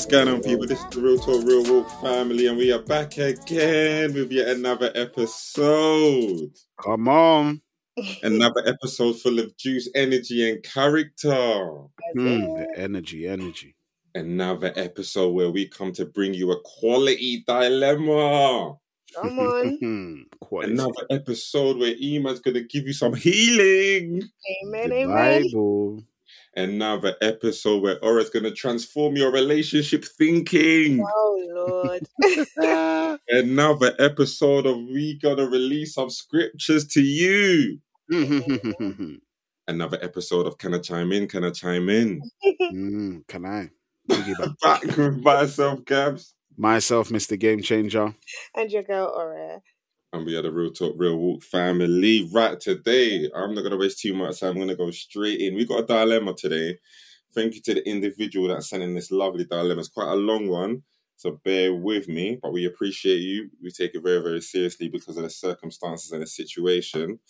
What's going on, people? This is the Real Talk Real Walk family, and we are back again with yet another episode. Come on. Another episode full of juice, energy, and character. Mm, the energy, energy. Another episode where we come to bring you a quality dilemma. Come on. Quality. Another episode where Ema's going to give you some healing. Amen. The Amen. Bible. Another episode where Aura's going to transform your relationship thinking. Oh Lord. Another episode of we going to release some scriptures to you. Another episode of Can I Chime In? Can I Chime In? Mm, Can I? Back with myself, Gabs. Myself, Mr. Game Changer. and your girl Aura. And we had a Real Talk, Real Walk family. Right today, I'm not going to waste too much time. I'm going to go straight in. We got a dilemma today. Thank you to the individual that sent in this lovely dilemma. It's quite a long one, so bear with me. But we appreciate you. We take it very, very seriously because of the circumstances and the situation.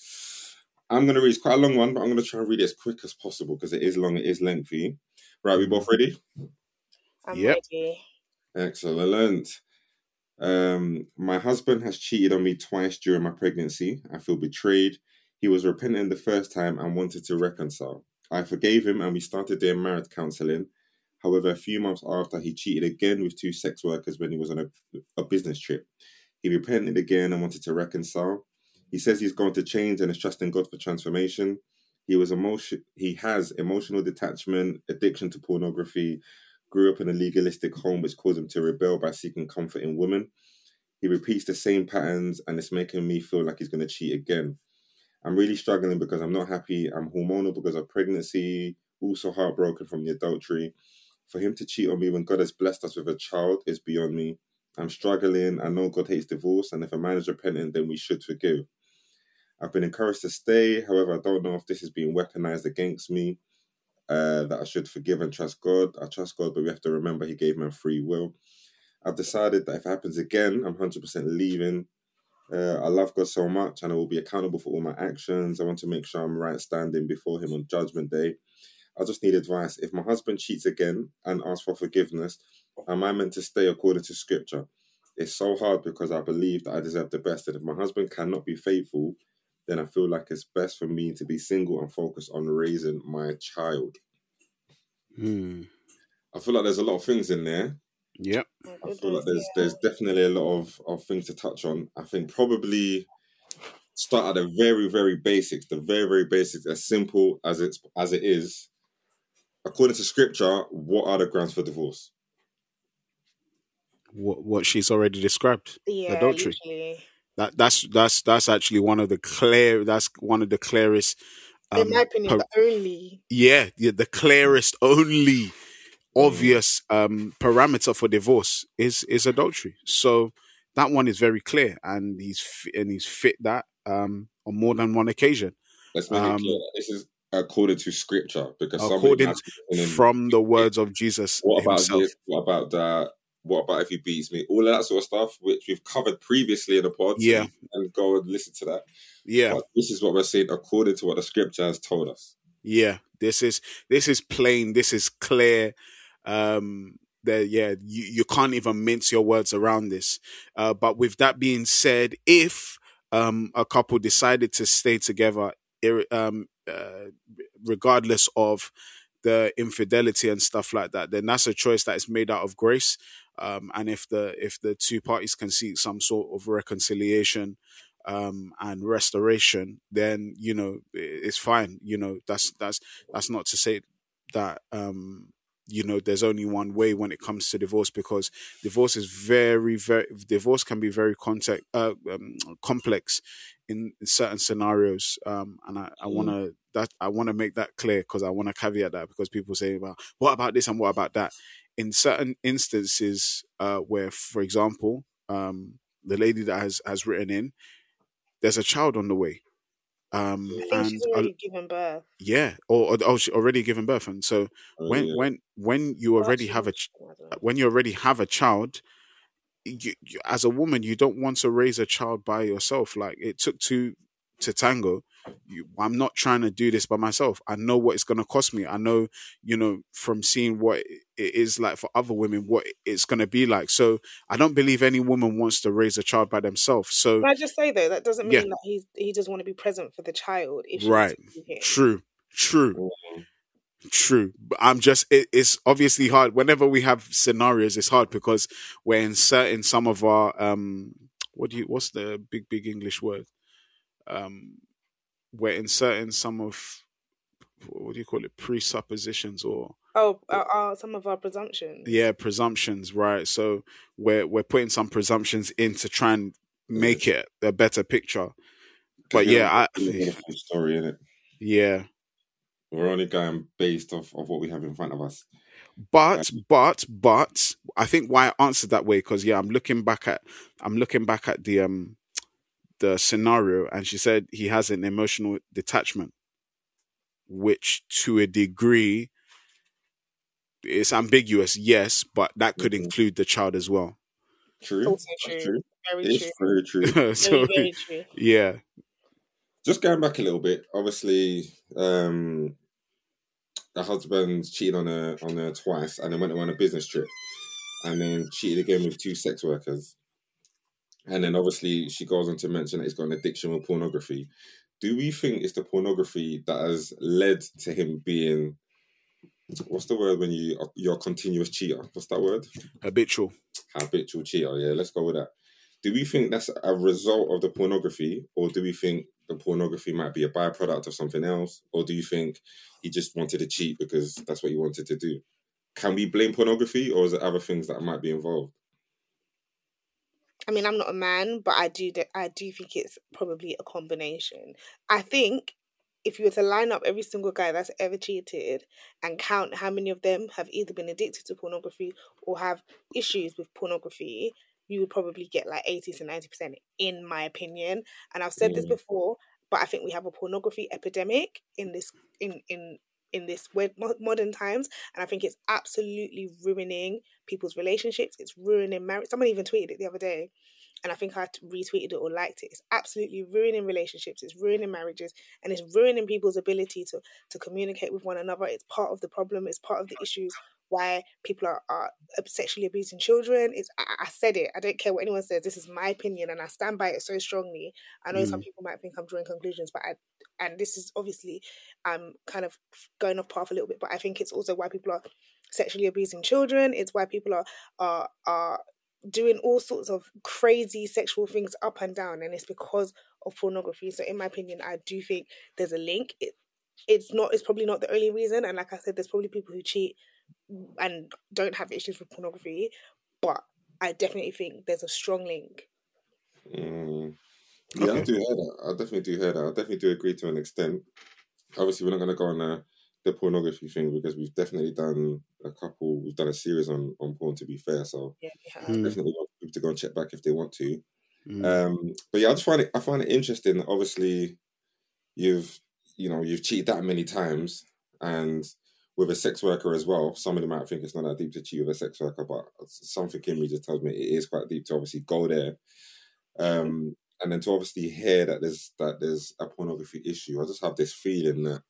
I'm going to read. It's quite a long one, but I'm going to try and read it as quick as possible because it is long. It is lengthy. Right, we both ready? I'm Yep. ready. Excellent. Um, my husband has cheated on me twice during my pregnancy. I feel betrayed. He was repentant the first time and wanted to reconcile. I forgave him and we started doing marriage counseling. However, a few months after, he cheated again with two sex workers when he was on a, a business trip. He repented again and wanted to reconcile. He says he's going to change and is trusting God for transformation. He was emotion. He has emotional detachment, addiction to pornography, grew up in a legalistic home which caused him to rebel by seeking comfort in women. He repeats the same patterns and it's making me feel like he's going to cheat again. I'm really struggling because I'm not happy. I'm hormonal because of pregnancy, also heartbroken from the adultery. For him to cheat on me when God has blessed us with a child is beyond me. I'm struggling. I know God hates divorce, and if a man is repentant, then we should forgive. I've been encouraged to stay. However, I don't know if this is being weaponized against me uh, that I should forgive and trust God. I trust God, but we have to remember He gave man free will. I've decided that if it happens again, I'm 100% leaving. Uh, I love God so much and I will be accountable for all my actions. I want to make sure I'm right standing before Him on Judgment Day. I just need advice. If my husband cheats again and asks for forgiveness, am I meant to stay according to Scripture? It's so hard because I believe that I deserve the best. And if my husband cannot be faithful, then I feel like it's best for me to be single and focus on raising my child. Hmm. I feel like there's a lot of things in there. Yep. I feel like there's there's definitely a lot of, of things to touch on. I think probably start at the very very basics, the very very basics, as simple as it's as it is. According to scripture, what are the grounds for divorce? What, what she's already described. yeah, adultery. usually. That that's that's that's actually one of the clear. That's one of the clearest. In Um, my opinion, per- the only. yeah, yeah, the clearest, only obvious um, parameter for divorce is is adultery. So that one is very clear, and he's fi- and he's fit that um, on more than one occasion, Let's make Um, it clear. This is according to scripture because according might be listening in, from the words of Jesus what about himself. this? What about that? What about if he beats me? All of that sort of stuff, which we've covered previously in the pod. Yeah. you can go and listen to that. Yeah, But this is what we're saying according to what the scripture has told us. yeah. This is this is plain. This is clear. Um, that yeah, you, you can't even mince your words around this. Uh, but with that being said, if um, a couple decided to stay together, um, uh, regardless of the infidelity and stuff like that, then that's a choice that is made out of grace. Um, and if the if the two parties can seek some sort of reconciliation um, and restoration, then you know it's fine. You know that's that's that's not to say that um, you know there's only one way when it comes to divorce because divorce is very very divorce can be very context uh, um, complex in, in certain scenarios. Um, and i, I want to that i want to make that clear because i want to caveat that because people say well what about this and what about that? In certain instances uh, where for example um, the lady that has has written in there's a child on the way um, I think and she's uh, already given birth. yeah or, or oh she already given birth and so when Yeah. when when you already have a was- ch- I don't know. when you already have a child you, you, as a woman you don't want to raise a child by yourself like it took two to tango you, I'm not trying to do this by myself. I know what it's going to cost me. I know, you know, from seeing what it is like for other women, what it's going to be like. So I don't believe any woman wants to raise a child by themselves. So Can I just say though, that doesn't mean Yeah. that he's he doesn't want to be present for the child. If Right. wants to be here. true, true. Mm. True. But I'm just, it, it's obviously hard. Whenever we have scenarios, it's hard because we're inserting some of our, um, what do you, what's the big, big English word? Um, we're inserting some of, what do you call it? Presuppositions or, Oh, uh, uh, some of our presumptions. yeah, presumptions, right? So we're, we're putting some presumptions in to try and make it a better picture. But You yeah, I, it's a full story in it. yeah. We're only going based off of what we have in front of us. But but but I think why I answered that way because yeah, I'm looking back at I'm looking back at the um the scenario and she said he has an emotional detachment, which to a degree is ambiguous, yes, but that could Mhm. include the child as well. True. Also true. true. Very It's true. very true. so Very, very true. yeah, Just going back a little bit, obviously, um, the husband cheated on her on her twice, and then went on a business trip, and then cheated again with two sex workers, and then obviously she goes on to mention that he's got an addiction with pornography. Do we think it's the pornography that has led to him being? What's the word when you you're a continuous cheater? What's that word? habitual. habitual cheater. Yeah, let's go with that. Do we think that's a result of the pornography, or do we think the pornography might be a byproduct of something else, or do you think he just wanted to cheat because that's what he wanted to do? Can we blame pornography, or is it other things that might be involved? I mean, I'm not a man, but I do. I do think it's probably a combination. I think if you were to line up every single guy that's ever cheated and count how many of them have either been addicted to pornography or have issues with pornography, you would probably get like eighty to ninety percent, in my opinion. And I've said this Mm. before, but I think we have a pornography epidemic in this in in in this modern times, and I think it's absolutely ruining people's relationships. It's ruining marriage. Someone even tweeted it the other day, and I think i retweeted it or liked it. It's absolutely ruining relationships. It's ruining marriages, and it's ruining people's ability to to communicate with one another. It's part of the problem. It's part of the issues why people are, are sexually abusing children. It's I, I said it. I don't care what anyone says. This is my opinion, and I stand by it so strongly. I know some Mm. people might think I'm drawing conclusions, but I and this is obviously um kind of going off path a little bit, but I think it's also why people are sexually abusing children. It's why people are are are doing all sorts of crazy sexual things up and down, and it's because of pornography. So, in my opinion, I do think there's a link. It, it's not. It's probably not the only reason, and like I said, there's probably people who cheat and don't have issues with pornography, but I definitely think there's a strong link. Mm. Yeah, I do hear that. I definitely do hear that. I definitely do agree to an extent. Obviously, we're not going to go on the, the pornography thing because we've definitely done a couple. We've done a series on on porn. To be fair, so Yeah, we. Mm. definitely want people to go and check back if they want to. Mm. Um, but yeah, I just find it. I find it interesting. that Obviously, you've you know you've cheated that many times, and with a sex worker as well. Somebody might think it's not that deep to cheat with a sex worker, but something in me just tells me it is quite deep to obviously go there. Um, and then to obviously hear that there's that there's a pornography issue, I just have this feeling that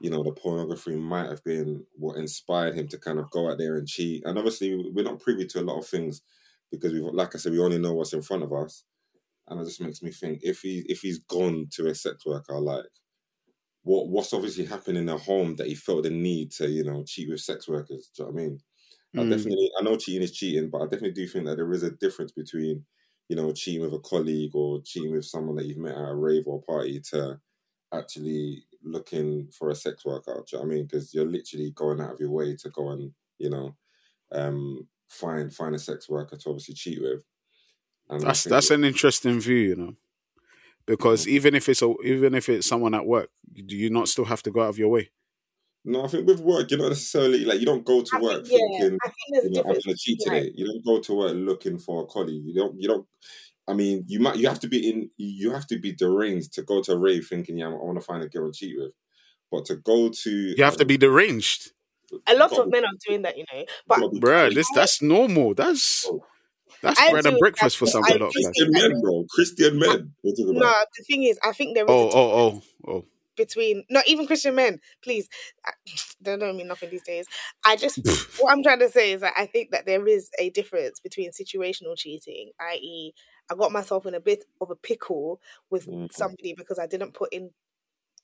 you know the pornography might have been what inspired him to kind of go out there and cheat. And obviously, we're not privy to a lot of things because we, like I said, we only know what's in front of us. And it just makes me think if he if he's gone to a sex worker, like what what's obviously happened in the home that he felt the need to you know cheat with sex workers. Do you know what I mean? I Mm. definitely I know cheating is cheating, but I definitely do think that there is a difference between you know cheating with a colleague or cheating with someone that you've met at a rave or party to actually looking for a sex worker. Do you know what I mean? Because you're literally going out of your way to go and you know um, find find a sex worker to obviously cheat with. And I That's that's an interesting view, you know, because mm-hmm. even if it's a, even if it's someone at work, do you not still have to go out of your way? no, I think with work you're not necessarily like you don't go to I work think, yeah, thinking yeah, think you know, I'm gonna cheat Right. today. You don't go to work looking for a colleague. You don't. You don't. I mean, you might. You have to be in. You have to be deranged to go to a rave thinking, yeah, I want to find a girl and cheat with. But to go to, You have to be deranged, A lot Got of men are doing that, you know. But Gotta bruh. crazy. This that's normal. That's oh. That's I bread do and breakfast for exactly- some I lot. Christian men, bro. Christian men. We're No, the thing is, I think there is oh, a oh, oh, oh. between not even Christian men. Please, I, they don't mean nothing these days. I just what I'm trying to say is that I think that there is a difference between situational cheating, i.e., I got myself in a bit of a pickle with Mhm. somebody because I didn't put in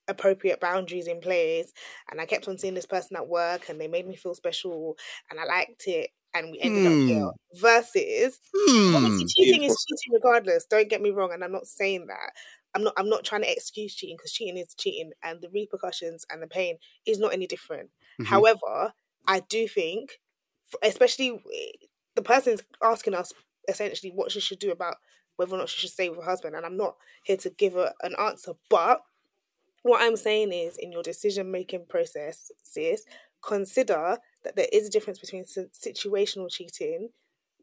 appropriate boundaries in place and I kept on seeing this person at work and they made me feel special and I liked it and we ended up here versus Hmm. obviously cheating is cheating regardless don't get me wrong and i'm not saying that i'm not i'm not trying to excuse cheating because cheating is cheating and the repercussions and the pain is not any different Mhm. however i do think especially w- the person's asking us essentially what she should do about whether or not she should stay with her husband and i'm not here to give her an answer but what i'm saying is in your decision making process sis consider that there is a difference between situational cheating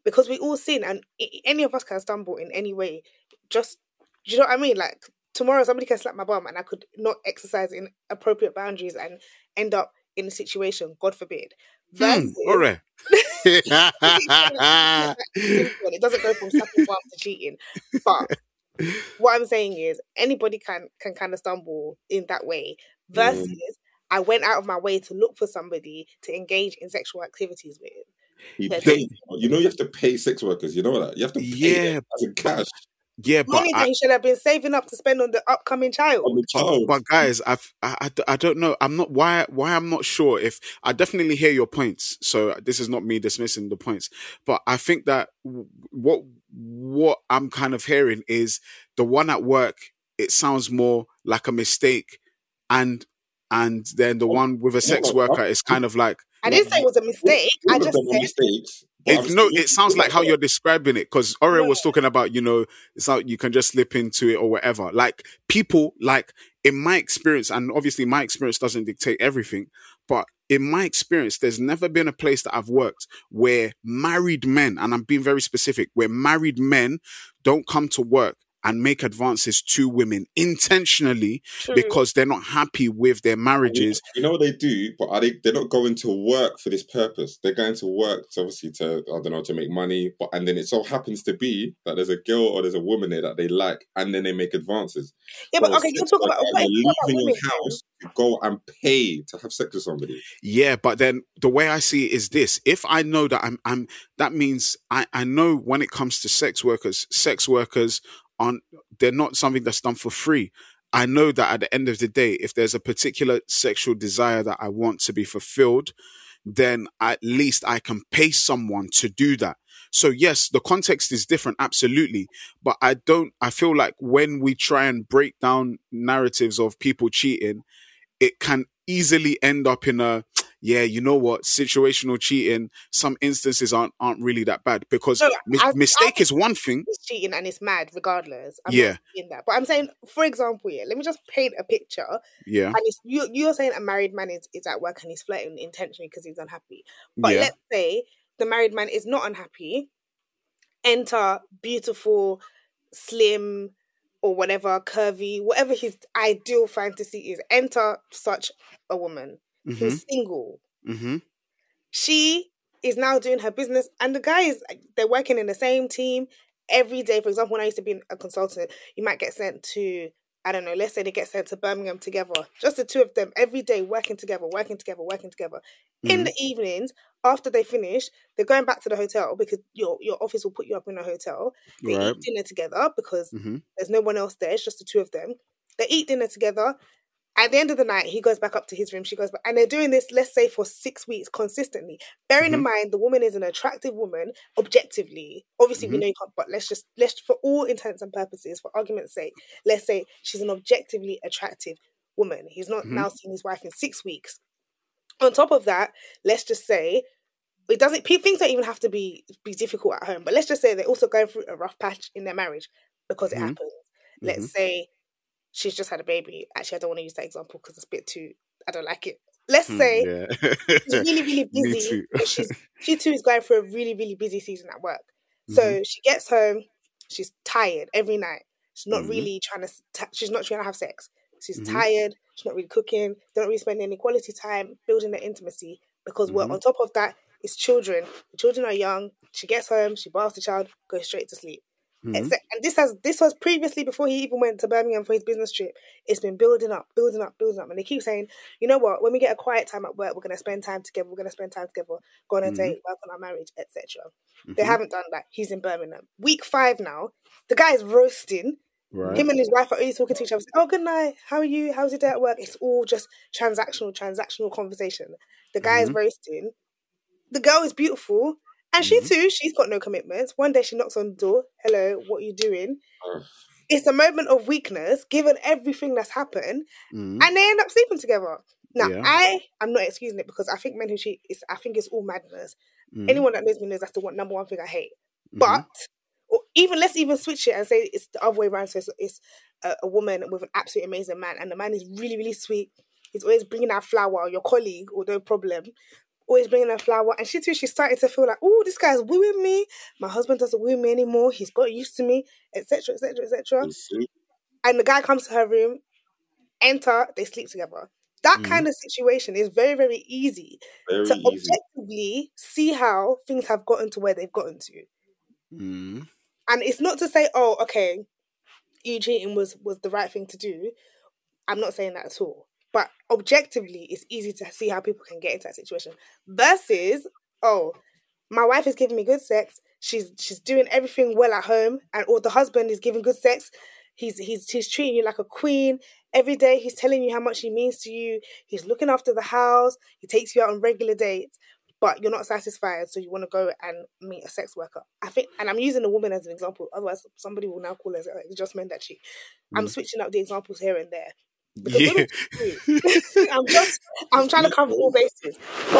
because we all sin and any of us can stumble in any way. Just do you know what i mean? Like tomorrow somebody can slap my bum and i could not exercise in appropriate boundaries and end up in a situation god forbid. Hmm. versus All right. it doesn't go from slapping bum to cheating. But what i'm saying is anybody can can kind of stumble in that way. Versus i went out of my way to look for somebody to engage in sexual activities with He Yeah, paid. You know, you have to pay sex workers. You know that. You have to pay Yeah. them as in cash yeah, but money I, that he should have been saving up to spend on the upcoming child on the child. but guys, I've, I, I, I don't know. I'm not why why I'm not sure if I definitely hear your points. So this is not me dismissing the points, but I think that what what I'm kind of hearing is the one at work. It sounds more like a mistake, and and then the one with a sex worker is kind of like I didn't say it was a mistake. All I just said mistakes. It, no, it sounds like how you're describing it because Ore was talking about, you know, it's like you can just slip into it or whatever. Like people, like in my experience, and obviously my experience doesn't dictate everything, but in my experience, there's never been a place that I've worked where married men, and I'm being very specific, where married men don't come to work and make advances to women intentionally true. because they're not happy with their marriages. You know what they do, but are they? They're not going to work for this purpose. They're going to work, to obviously, to I don't know, to make money. But and then it so happens to be that there's a girl or there's a woman there that they like, and then they make advances. yeah, but Or okay, you're talking about worker, what and if you're you're talking leaving your women. house to go and pay to have sex with somebody. Yeah, but then the way I see it is this: if I know that I'm, I'm, that means I, I know when it comes to sex workers, sex workers aren't, they're not something that's done for free. I know that at the end of the day, if there's a particular sexual desire that I want to be fulfilled, then at least I can pay someone to do that. So yes, the context is different, absolutely. But I don't, I feel like when we try and break down narratives of people cheating, it can easily end up in a yeah you know what situational cheating some instances aren't aren't really that bad because No, mis- I- mistake I- is one thing It's cheating and it's mad regardless. I'm Yeah. not saying that. But I'm saying, for example, yeah, let me just paint a picture. yeah And it's, you, you're saying a married man is, is at work and he's flirting intentionally because he's unhappy. But yeah let's say the married man is not unhappy. Enter beautiful, slim, or whatever, curvy, whatever his ideal fantasy is. Enter such a woman hmm who's single. hmm She is now doing her business, and the guy is they're working in the same team every day. For example, when I used to be a consultant, you might get sent to I don't know, let's say they get sent to Birmingham together, just the two of them every day working together, working together, working together. In Mhm. the evenings, after they finish, they're going back to the hotel because your your office will put you up in a hotel. They right eat dinner together because hmm there's no one else there, it's just the two of them. They eat dinner together. At the end of the night, he goes back up to his room, she goes back, and they're doing this, let's say, for six weeks consistently. Bearing in Mhm. mind the woman is an attractive woman, objectively. Obviously, we Mhm. know you can't, but let's just let's for all intents and purposes, for argument's sake, let's say she's an objectively attractive woman. He's not Mhm. now seen his wife in six weeks. On top of that, let's just say it doesn't things don't even have to be be difficult at home, but let's just say they're also going through a rough patch in their marriage because it Mhm. happens. Let's Mhm. say she's just had a baby. Actually, I don't want to use that example because it's a bit too. I don't like it. Let's Hmm, say yeah she's really, really busy. too. she's she too is going through a really, really busy season at work. So Mm-hmm. she gets home, she's tired every night. She's not Mhm. really trying to. She's not trying to have sex. She's Mhm. tired. She's not really cooking. Don't really spend any quality time building the intimacy because we're Mhm. on top of that. It's children. The children are young. She gets home, she baths the child, goes straight to sleep. Mhm. Except, and this has this was previously before he even went to Birmingham for his business trip. It's been building up, building up, building up, and they keep saying, you know what? When we get a quiet time at work, we're gonna spend time together. We're gonna spend time together. Go on a Mhm. date, work on our marriage, etc. They Mhm. haven't done that. He's in Birmingham. Week five now. The guy is roasting. Right. Him and his wife are always talking to each other. Oh, good night. How are you? How's your day at work? It's all just transactional, transactional conversation. The guy is Mhm. roasting. The girl is beautiful. And she Mhm. too, she's got no commitments. One day she knocks on the door. Hello, what are you doing? Ugh. It's a moment of weakness given everything that's happened, Mhm. and they end up sleeping together. Now, Yeah. I am not excusing it because I think men who cheat is I think it's all madness. Mhm. Anyone that knows me knows that's the one number one thing I hate. Mhm. But or even let's even switch it and say it's the other way around. So it's, it's a, a woman with an absolutely amazing man, and the man is really really sweet. He's always bringing out flower. Your colleague, or no problem, always bringing her flower. And she too, she started to feel like, oh, this guy's wooing me. My husband doesn't woo me anymore. He's got used to me, etc., etc., etc. And the guy comes to her room, enter, they sleep together. That Mhm. kind of situation is very very easy Very to easy. objectively see how things have gotten to where they've gotten to Mhm. and it's not to say oh okay you cheating was was the right thing to do i'm not saying that at all but objectively it's easy to see how people can get into that situation versus oh my wife is giving me good sex. She's she's doing everything well at home and or the husband is giving good sex. He's he's he's treating you like a queen. Every day he's telling you how much he means to you. He's looking after the house. He takes you out on regular dates but you're not satisfied so you want to go and meet a sex worker. I think and i'm using a woman as an example otherwise somebody will now call us it's just men that cheat i'm Mm. switching up the examples here and there Yeah. i'm just i'm trying to cover all bases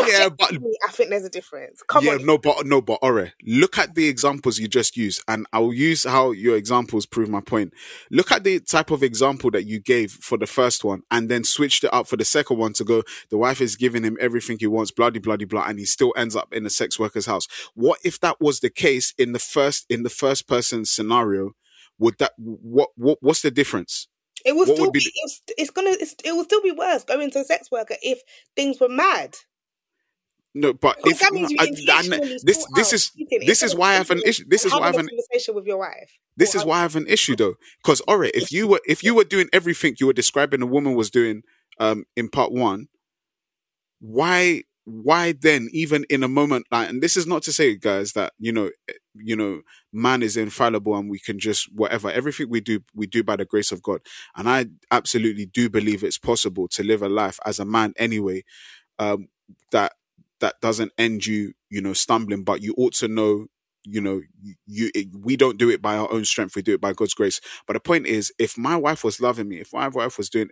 Yeah, but i think there's a difference come yeah, on no, but no, but Ore, look at the examples you just used, and I'll use how your examples prove my point. Look at the type of example that you gave for the first one, and then switched it up for the second one to go. The wife is giving him everything he wants, bloody, bloody, blah, and he still ends up in a sex worker's house. What if that was the case in the first in the first person scenario? Would that what what what's the difference? It will what still be, be it's, it's gonna it's, it will still be worse going to a sex worker if things were mad No, but if that means you I- I- this this is cheating this is why I have an issue. This is why I have an a conversation with your wife this is why I have an issue though. Because Ore, if you were if you were doing everything you were describing a woman was doing um in part one, why why then even in a moment like and this is not to say guys that you know eh, you know man is infallible and we can just whatever everything we do we do by the grace of god. And i absolutely do believe it's possible to live a life as a man anyway um that that doesn't end you you know stumbling but you ought to know you know you, it, we don't do it by our own strength we do it by god's grace. But the point is if my wife was loving me if my wife was doing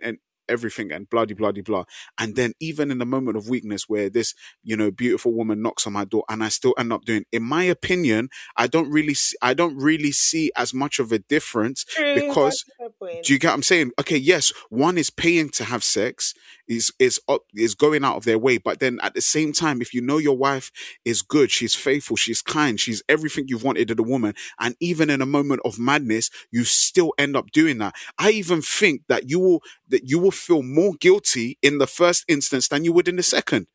everything and bloody blah blah blah and then even in the moment of weakness where this you know beautiful woman knocks on my door and i still end up doing in my opinion i don't really see, i don't really see as much of a difference True, because that's a fair point. do you get what I'm saying? Okay, yes, one is paying to have sex, is is up, is going out of their way, but then at the same time, if you know your wife is good, she's faithful, she's kind, she's everything you've wanted in a woman, and even in a moment of madness, you still end up doing that. I even think that you will that you will feel more guilty in the first instance than you would in the second.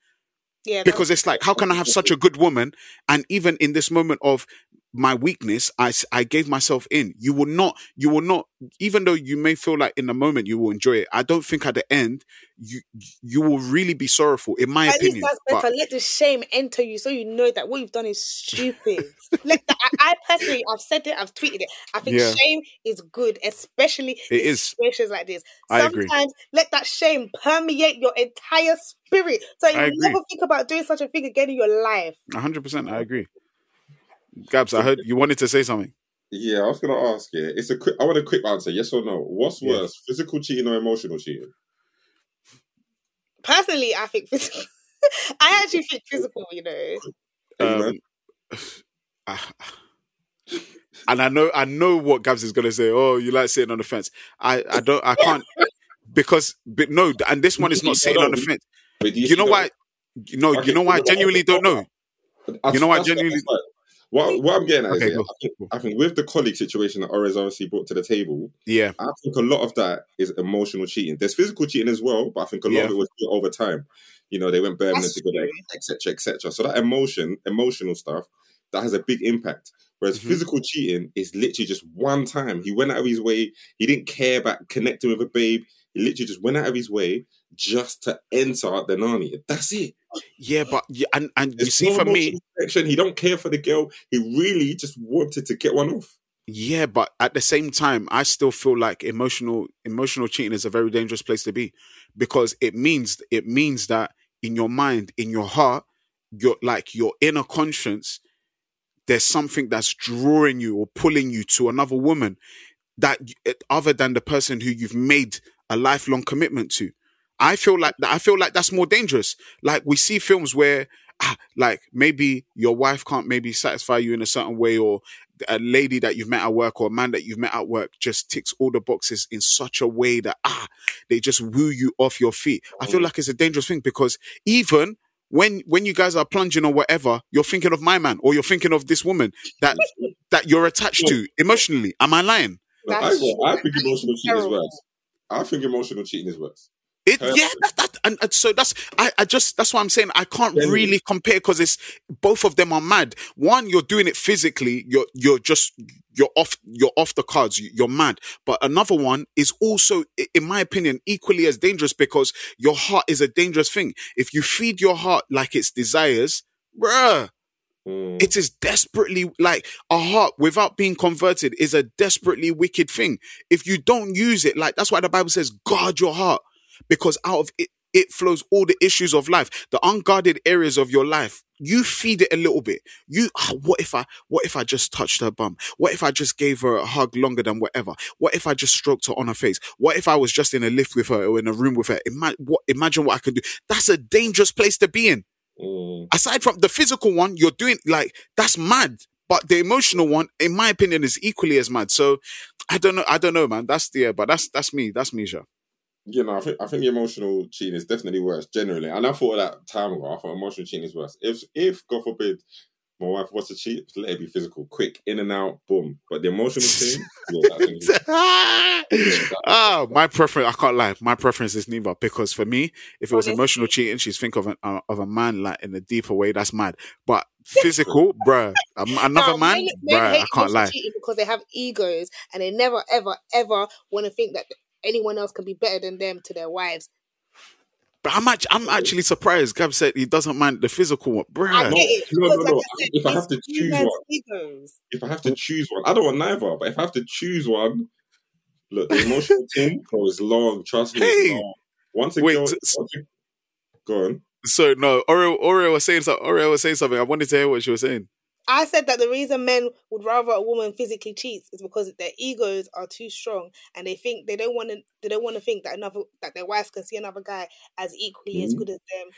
Yeah, because it's like how can i have such a good woman and even in this moment of my weakness I, I gave myself in you will not you will not even though you may feel like in the moment you will enjoy it i don't think at the end you you will really be sorrowful in my At least opinion that's but better. Let the shame enter you so you know that what you've done is stupid. Let the, I, I personally, I've said it, I've tweeted it. I think Yeah. shame is good, especially It in is. situations like this. I agree. Sometimes let that shame permeate your entire spirit so you never think about doing such a thing again in your life. 100% i agree gabs i heard you wanted to say something Yeah, I was gonna ask you. It's a quick. I want a quick answer. Yes or no? What's Yeah. worse, physical cheating or emotional cheating? Personally, I think physical. I actually think physical, you know. Um, and I know I know what Gabs is gonna say. Oh, you like sitting on the fence. I I don't I can't because but no, and this one is not sitting on the fence. But do You know why? You know, you know why I genuinely don't know. you know what, that's- genuinely- that's fine. What, what I'm getting at Okay, is, yeah, go. I, think, I think with the colleague situation that Orez obviously brought to the table, Yeah, I think a lot of that is emotional cheating. There's physical cheating as well, but I think a lot Yeah. of it was over time. You know, they went Birmingham That's together, true. etc., etc. So that emotion, emotional stuff, that has a big impact. Whereas Mhm. physical cheating is literally just one time. He went out of his way. He didn't care about connecting with a babe. He literally just went out of his way just to enter the nanny. That's it. Yeah, but and and you see, no for me, he don't care for the girl. He really just wanted to get one off. Yeah, but at the same time, I still feel like emotional emotional cheating is a very dangerous place to be because it means it means that in your mind, in your heart, your like your inner conscience, there's something that's drawing you or pulling you to another woman that other than the person who you've made a lifelong commitment to. I feel like I feel like that's more dangerous. Like we see films where ah, like maybe your wife can't maybe satisfy you in a certain way or a lady that you've met at work or a man that you've met at work just ticks all the boxes in such a way that ah they just woo you off your feet. I feel Mm. like it's a dangerous thing because even when when you guys are plunging or whatever, you're thinking of my man or you're thinking of this woman that that you're attached to emotionally. Am I lying? No, I, I think emotional cheating is worse. I think emotional cheating is worse. It, yeah, that, that, and, and so that's I, I just that's why I'm saying I can't really compare because it's both of them are mad. One, you're doing it physically, you're you're just you're off you're off the cards, you- you're mad. But another one is also, in my opinion, equally as dangerous because your heart is a dangerous thing. If you feed your heart like its desires, bruh, Mm. it is desperately like a heart without being converted is a desperately wicked thing. If you don't use it, like that's why the Bible says, guard your heart, because out of it, it flows all the issues of life, the unguarded areas of your life. You feed it a little bit. You, ah, what if I, what if I just touched her bum? What if I just gave her a hug longer than whatever? What if I just stroked her on her face? What if I was just in a lift with her or in a room with her? Ima- what, imagine what I could do. That's a dangerous place to be in Mm. aside from the physical one, you're doing like that's mad. But the emotional one, in my opinion, is equally as mad. So I don't know. I don't know, man. That's the yeah, but that's that's me. That's me, Sha. You know, I think I think the emotional cheating is definitely worse generally. And I thought that time ago, I thought emotional cheating is worse. If if God forbid my wife was to cheat, let it be physical, quick, in and out, boom. But the emotional cheating, yeah, that's when you- oh, my preference. I can't lie. My preference is neither because for me, if it was Honestly. emotional cheating, she's think of an uh, of a man like in a deeper way. That's mad. But physical, bruh, um, another Now, man, men, men bruh, hate I can't lie. because they have egos and they never, ever, ever want to think that anyone else can be better than them to their wives. But I'm actually, I'm actually surprised. Gab said he doesn't mind the physical one, I bruh. get it. no, no, like no. I said, If I have to choose one. egos. if I have to choose one, I don't want neither, but if I have to choose one, look, the emotional thing goes long. Trust me, it's Hey! long. Once a Wait, girl, s- once a, go on. So no, Oreo, Oreo was saying something. Oreo was saying something. I wanted to hear what she was saying. I said that the reason men would rather a woman physically cheats is because their egos are too strong and they think they don't want to they don't want to think that another that their wives can see another guy as equally as Mhm. good as them.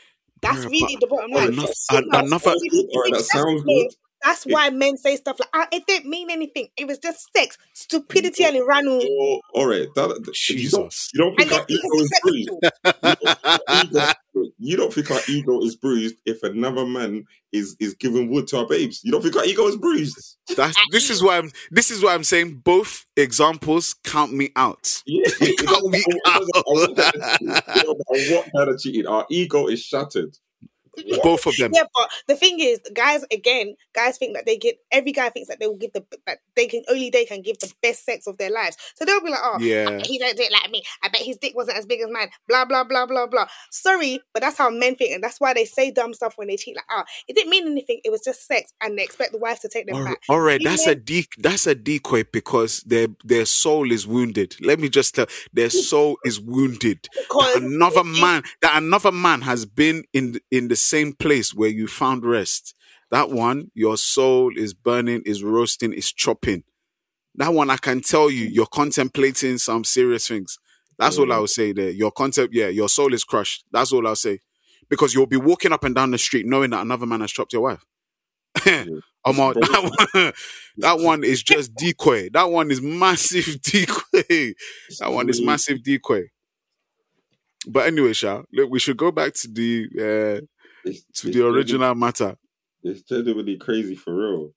That's Bruh, really the bottom line. Enough- So an- now, another- if you- if Alright, that sounds good. That's why men say stuff like, ah, "It didn't mean anything. It was just sex, stupidity, and iranu." Oh, all right, that, that- you don't, Jesus. you don't think our ego is bruised. acceptable. Ego- you don't think our ego is bruised if another man is is giving wood to our babes. You don't think our ego is bruised. That's this is why I'm this is why I'm saying both examples count me out. Yeah, Count me matter what kind of cheating- it doesn't matter what kind of cheating. Our ego is shattered. Both of them. Yeah, but the thing is, guys again, guys think that they get every guy thinks that they will give the that they can only they can give the best sex of their lives. So they'll be like, oh, Yeah. he don't do it like me. I bet his dick wasn't as big as mine. Blah blah blah blah blah. Sorry, but that's how men think, and that's why they say dumb stuff when they cheat. Like, ah, it didn't mean anything. It was just sex, and they expect the wife to take them All back. all right, You that's know- a de- that's a decoy because their their soul is wounded. Let me just tell their soul is wounded. Because That another man that another man has been in in the same place where you found rest. That one, your soul is burning, is roasting, is chopping. That one, I can tell you, you're contemplating some serious things. That's all I Mm. would say there. Your concept, yeah, your soul is crushed. That's all I'll say. Because you'll be walking up and down the street knowing that another man has chopped your wife. Omar, that one, that one is just decoy. That one is massive decoy. That one is massive decoy. But anyway, Sha, look, we should go back to the uh, It's, to it's the original matter. It's genuinely crazy for real.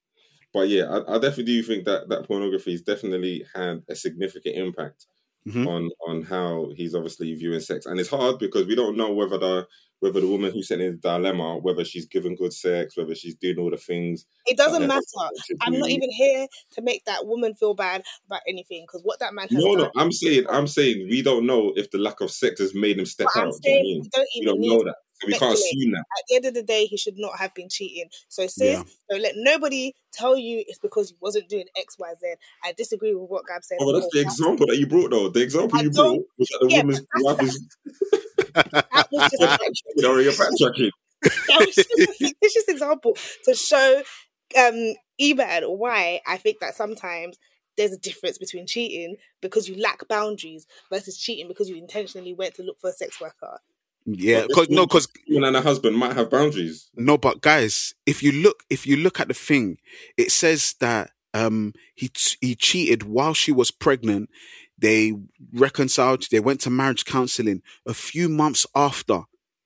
But yeah, I, I definitely do think that that pornography has definitely had a significant impact Mhm. on on how he's obviously viewing sex, and it's hard because we don't know whether the whether the woman who's sitting in the dilemma, whether she's given good sex, whether she's doing all the things. It doesn't matter. they're supposed to I'm not even here to make that woman feel bad about anything because what that man has No, done. no, I'm saying, I'm saying, we don't know if the lack of sex has made him step but I'm out. Do you know I mean? we don't We even don't need know that, so we can't assume that. at the end of the day, he should not have been cheating. So, sis, Yeah. don't let nobody tell you it's because he wasn't doing X, Y, Z. I disagree with what Gab said. Oh, that's the example that you brought, though. The example I you brought was that the yeah, woman's wife is That was just, a, you know, you're backtracking. that was just a fictitious example to show um Ebad why I think that sometimes there's a difference between cheating because you lack boundaries versus cheating because you intentionally went to look for a sex worker. Yeah, because no, woman- because Woman and her husband might have boundaries. No, but guys, if you look, if you look at the thing, it says that um he t- he cheated while she was pregnant. They reconciled. They went to marriage counseling. A few months after,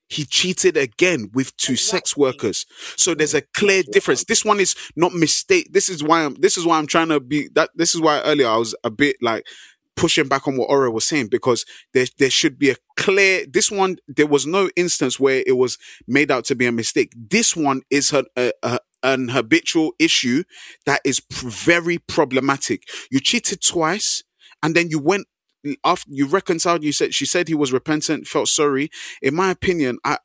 he cheated again with two sex workers. So there's a clear difference. This one is not mistake. This is why I'm. This is why I'm trying to be that. This is why earlier I was a bit like pushing back on what Ora was saying because there there should be a clear. This one there was no instance where it was made out to be a mistake. This one is her, uh, uh, an habitual issue that is very problematic. You cheated twice, and then you went after you reconciled. You said she said he was repentant, felt sorry. In my opinion, I.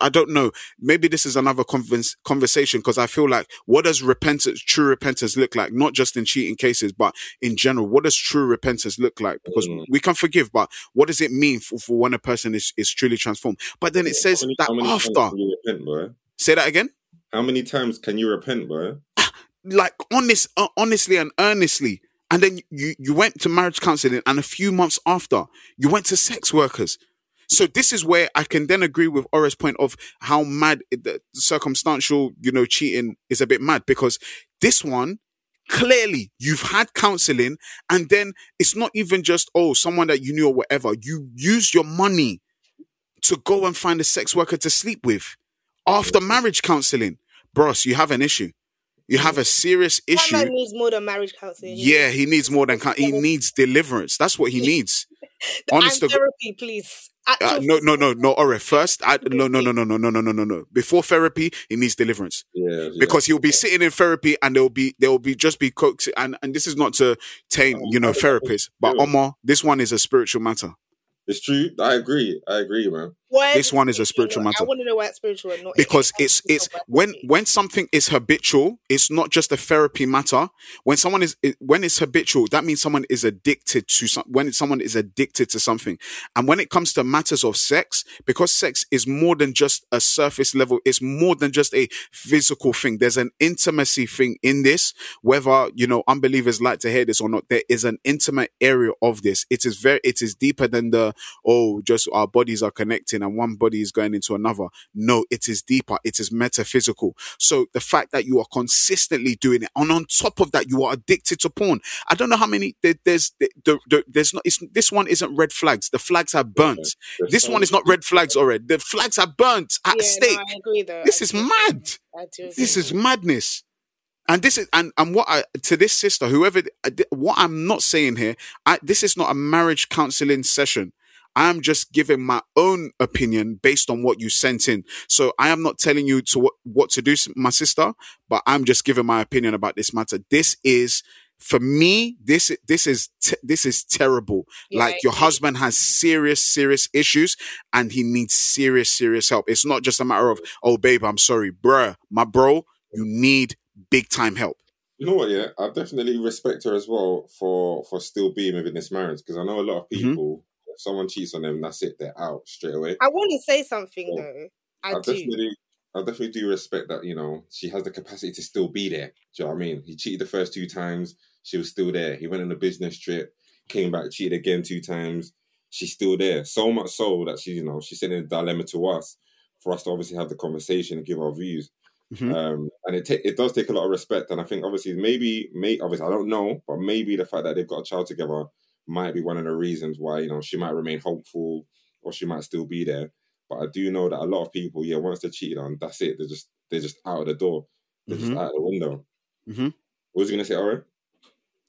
I don't know. Maybe this is another convers- conversation because I feel like what does repentance, true repentance look like? Not just in cheating cases, but in general. What does true repentance look like? Because Mm. we can forgive, but what does it mean for, for when a person is, is truly transformed? But then it says many, that how many times after, repent, say that again. How many times can you repent, boy? like honest, uh, honestly and earnestly. And then you you went to marriage counseling, and a few months after, you went to sex workers. So this is where I can then agree with Ora's point of how mad the circumstantial, you know, cheating is a bit mad because this one clearly you've had counseling, and then it's not even just oh someone that you knew or whatever. You used your money to go and find a sex worker to sleep with after marriage counseling, bros. You have an issue. You have a serious That issue. man needs more than marriage counseling. Yeah, he needs more than he needs deliverance. That's what he needs. Honest to and God. therapy, please. Uh, no, no, no, no. Ore, first, I, no, no, no, no, no, no, no, no, no, no. Before therapy, he needs deliverance Yeah, yeah. because he'll be sitting in therapy and there'll be there'll be just be coax and and this is not to taint Oh, you know I think that therapists, but. Omar, this one is a spiritual matter. it's true. I agree. I agree, man. This one is a spiritual? matter. I want to know why it's spiritual and not because it's has to be it's when when something is habitual it's not just a therapy matter. When someone is when it's habitual that means someone is addicted to some when someone is addicted to something. And when it comes to matters of sex because sex is more than just a surface level it's more than just a physical thing. There's an intimacy thing in this. Whether you know unbelievers like to hear this or not there is an intimate area of this. It is very it is deeper than the oh just our bodies are connecting and one body is going into another. No it is deeper. It is metaphysical. So the fact that you are consistently doing it and on top of that you are addicted to porn. I don't know how many there, there's the, the, the, there's not it's, this one isn't red flags. The flags are burnt. There's this so one is not red flags already. The flags are burnt at yeah, stake. No, I agree though. this I is do agree. mad. I do this is madness. And this is and and what I to this sister whoever uh, what I'm not saying here I this is not a marriage counseling session I am just giving my own opinion based on what you sent in. So I am not telling you to what, what to do, my sister, but I'm just giving my opinion about this matter. This is for me. This this is te- this is terrible. Yeah, like your agree. husband has serious serious issues and he needs serious serious help. It's not just a matter of oh babe, I'm sorry, bruh, my bro, you need big time help. You know what? Yeah, I definitely respect her as well for for still being within this marriage because I know a lot of Mhm. people. If someone cheats on them, that's it. They're out straight away. I want to say something Yeah. though. I, I do. definitely, I definitely do respect that. You know, she has the capacity to still be there. Do you know what I mean? He cheated the first two times. She was still there. He went on a business trip, came back, cheated again two times. She's still there. So much so that she, you know, she's sending a dilemma to us for us to obviously have the conversation and give our views. Mhm. Um, and it ta- it does take a lot of respect. And I think obviously maybe, may obviously I don't know, but maybe the fact that they've got a child together might be one of the reasons why you know she might remain hopeful or she might still be there. But I do know that a lot of people, yeah, once they're cheated on, that's it. They're just they're just out of the door. They're Mhm. just out of the window. Mm-hmm. What was you gonna say, Ori?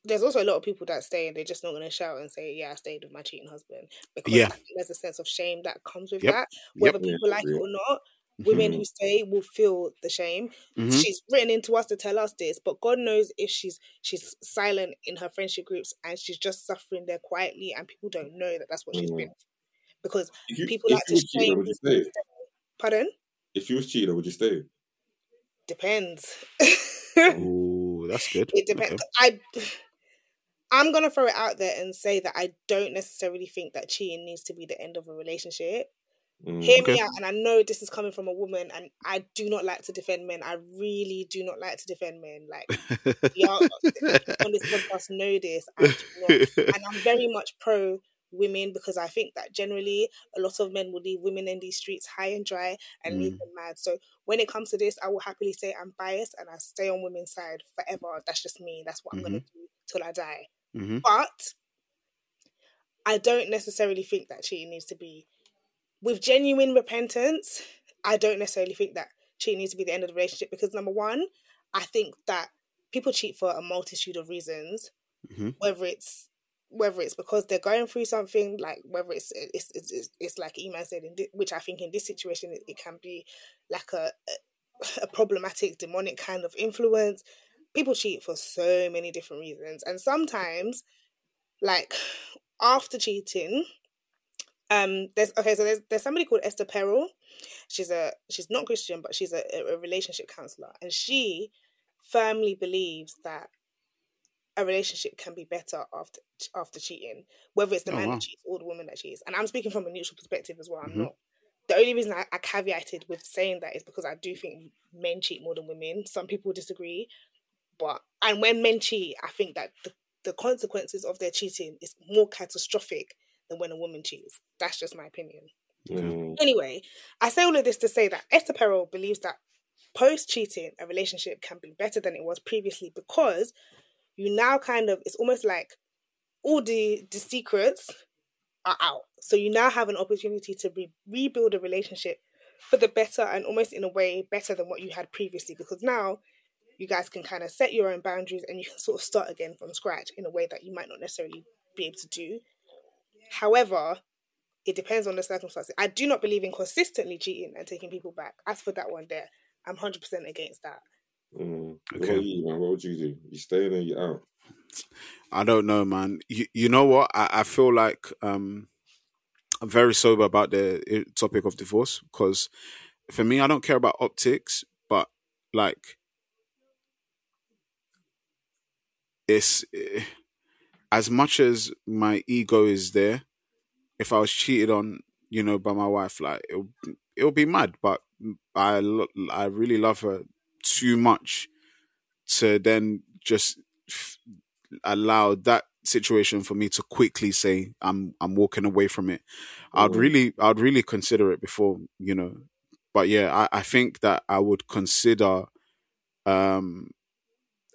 there's also a lot of people that stay and they're just not going to shout and say, "Yeah, I stayed with my cheating husband," because Yeah. There's a sense of shame that comes with Yep. that. Yep. Whether Yeah, people like it or not, women Mhm. who stay will feel the shame. Mhm. She's written into us to tell us this, but God knows if she's she's silent in her friendship groups and she's just suffering there quietly, and people don't know that that's what she's been. Because you, people like to shame would you people. stay? Pardon? If you was cheating, would you stay? Depends. Ooh, that's good. It depends. Okay. I I'm gonna throw it out there and say that I don't necessarily think that cheating needs to be the end of a relationship. Mm. Hear Okay. me out, and I know this is coming from a woman, and I do not like to defend men. I really do not like to defend men. Like y'all on this podcast know this. and I'm very much pro women because I think that generally a lot of men will leave women in these streets high and dry and leave Mm. them mad. So when it comes to this, I will happily say I'm biased and I stay on women's side forever. That's just me. That's what I'm gonna do till I die. hmm But I don't necessarily think that cheating needs to be with genuine repentance. I don't necessarily think that cheating needs to be the end of the relationship because number one, I think that people cheat for a multitude of reasons, Mhm. whether it's whether it's because they're going through something, like whether it's it's it's, it's, it's like Iman said, in thi- which I think in this situation it, it can be like a, a a problematic demonic kind of influence. People cheat for so many different reasons, and sometimes, like after cheating, um, there's okay, so there's there's somebody called Esther Perel. She's a she's not Christian, but she's a, a relationship counselor, and she firmly believes that a relationship can be better after after cheating, whether it's the Oh, man wow. that cheats or the woman that cheats. And I'm speaking from a neutral perspective as well. I'm Mhm. not. The only reason I, I caveated with saying that is because I do think men cheat more than women. Some people disagree, but and when men cheat, I think that the, the consequences of their cheating is more catastrophic than when a woman cheats. That's just my opinion. Mm. Anyway, I say all of this to say that Esther Perel believes that post cheating, a relationship can be better than it was previously because you now kind of, it's almost like all the, the secrets are out. So you now have an opportunity to re- rebuild a relationship for the better and almost in a way better than what you had previously because now you guys can kind of set your own boundaries and you can sort of start again from scratch in a way that you might not necessarily be able to do. However, it depends on the circumstances. I do not believe in consistently cheating and taking people back. As for that one there, I'm 100% against that. Mm. Okay. about you, man? What would you do? You staying or you out? I don't know, man. You, you know what? I, I feel like um, I'm very sober about the uh, topic of divorce because for me, I don't care about optics, but like it's eh, as much as my ego is there. If I was cheated on, you know, by my wife, like it'll it'll be mad. But I lo- I really love her too much to then just f- allow that situation for me to quickly say I'm I'm walking away from it. I'd really I'd really consider it before you know. But yeah, I, I think that I would consider um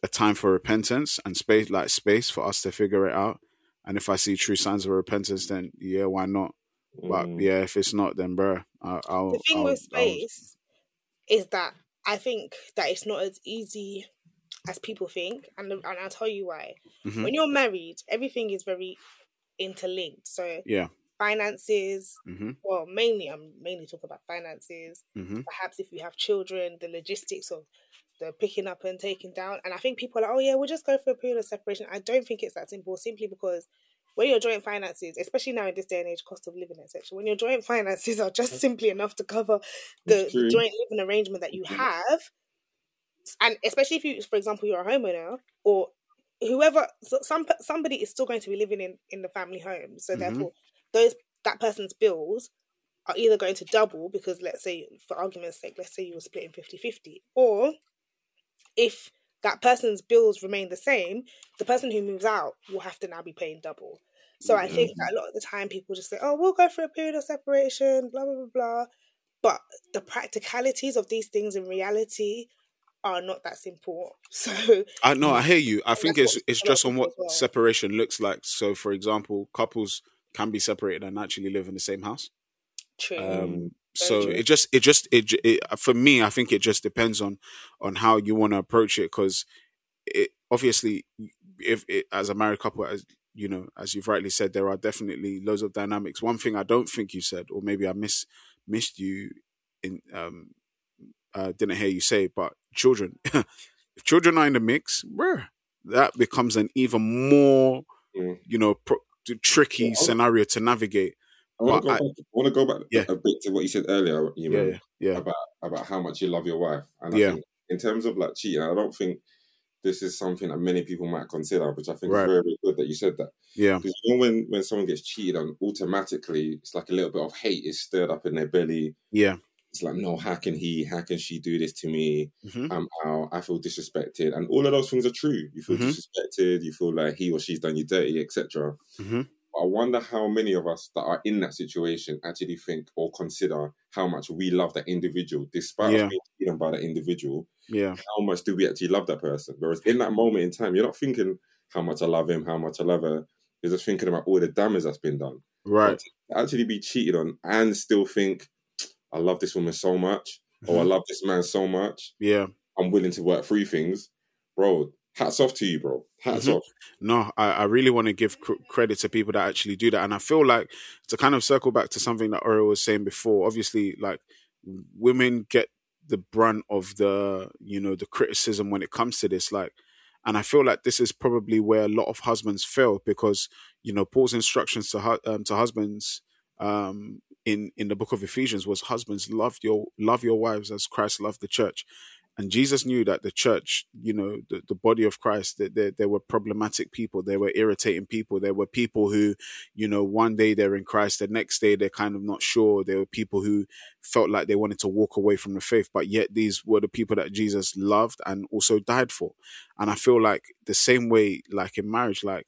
a time for repentance and space like space for us to figure it out. And if I see true signs of repentance, then yeah, why not? But Mm. yeah, if it's not, then bro, I, I'll. The thing I'll, with I'll- space is that I think that it's not as easy as people think. And, and I'll tell you why. Mhm. When you're married, everything is very interlinked. So Yeah. finances, hmm well, mainly, I'm mainly talking about finances. hmm perhaps if you have children, the logistics of the picking up and taking down. And I think people are like, oh yeah, we'll just go for a period of separation. I don't think it's that simple, simply because when your joint finances, especially now in this day and age, cost of living, etc., when your joint finances are just simply enough to cover the, the joint living arrangement that you have, and especially if you, for example, you're a homeowner or whoever, some somebody is still going to be living in in the family home, so Mhm. therefore those that person's bills are either going to double because let's say for argument's sake let's say you were splitting 50-50 or if that person's bills remain the same the person who moves out will have to now be paying double so i think that a lot of the time people just say oh we'll go for a period of separation blah blah blah blah but the practicalities of these things in reality are not that simple so I know. I hear you. I think it's it's just on what well. separation looks like. So, for example, couples can be separated and actually live in the same house. true Um, so true. it just it just it, it for me. I think it just depends on on how you want to approach it because it obviously if it, as a married couple, as you know, as you've rightly said, there are definitely loads of dynamics. One thing I don't think you said, or maybe I miss missed you in um uh, didn't hear you say, but children. if children are in the mix, bruh, that becomes an even more, Mm. you know, pro- tricky Yeah, scenario to navigate. I want to go, back, I want to go back Yeah. a bit to what you said earlier. You know, Yeah, yeah, about about how much you love your wife, and I Yeah. think in terms of like cheating, I don't think this is something that many people might consider, which I think Right. is very, very good that you said that. yeah, Because you know when when someone gets cheated on, automatically it's like a little bit of hate is stirred up in their belly. yeah. It's like, no, how can he? How can she do this to me? hmm I'm out. I feel disrespected, and all of those things are true. You feel Mhm. disrespected. You feel like he or she's done you dirty, etc. hmm I wonder how many of us that are in that situation actually think or consider how much we love that individual, despite Yeah. us being cheated by that individual. Yeah, How much do we actually love that person? Whereas in that moment in time, you're not thinking how much I love him, how much I love her. You're just thinking about all the damage that's been done. right. Actually be cheated on and still think, I love this woman so much, or I Mhm. love this man so much, Yeah. I'm willing to work through things, bro. Hats off to you, bro. Hats Mhm. off. No, I, I really want to give cr- credit to people that actually do that. And I feel like to kind of circle back to something that Oro was saying before, obviously, like women get the brunt of the, you know, the criticism when it comes to this. Like, and I feel like this is probably where a lot of husbands fail because, you know, Paul's instructions to hu- um, to husbands um, in in the book of Ephesians was husbands love your love your wives as Christ loved the church and Jesus knew that the church, you know, the, the body of Christ, that there, there were problematic people, there were irritating people, there were people who, you know, one day they're in Christ, the next day they're kind of not sure. There were people who felt like they wanted to walk away from the faith, but yet these were the people that Jesus loved and also died for. And I feel like the same way, like in marriage, like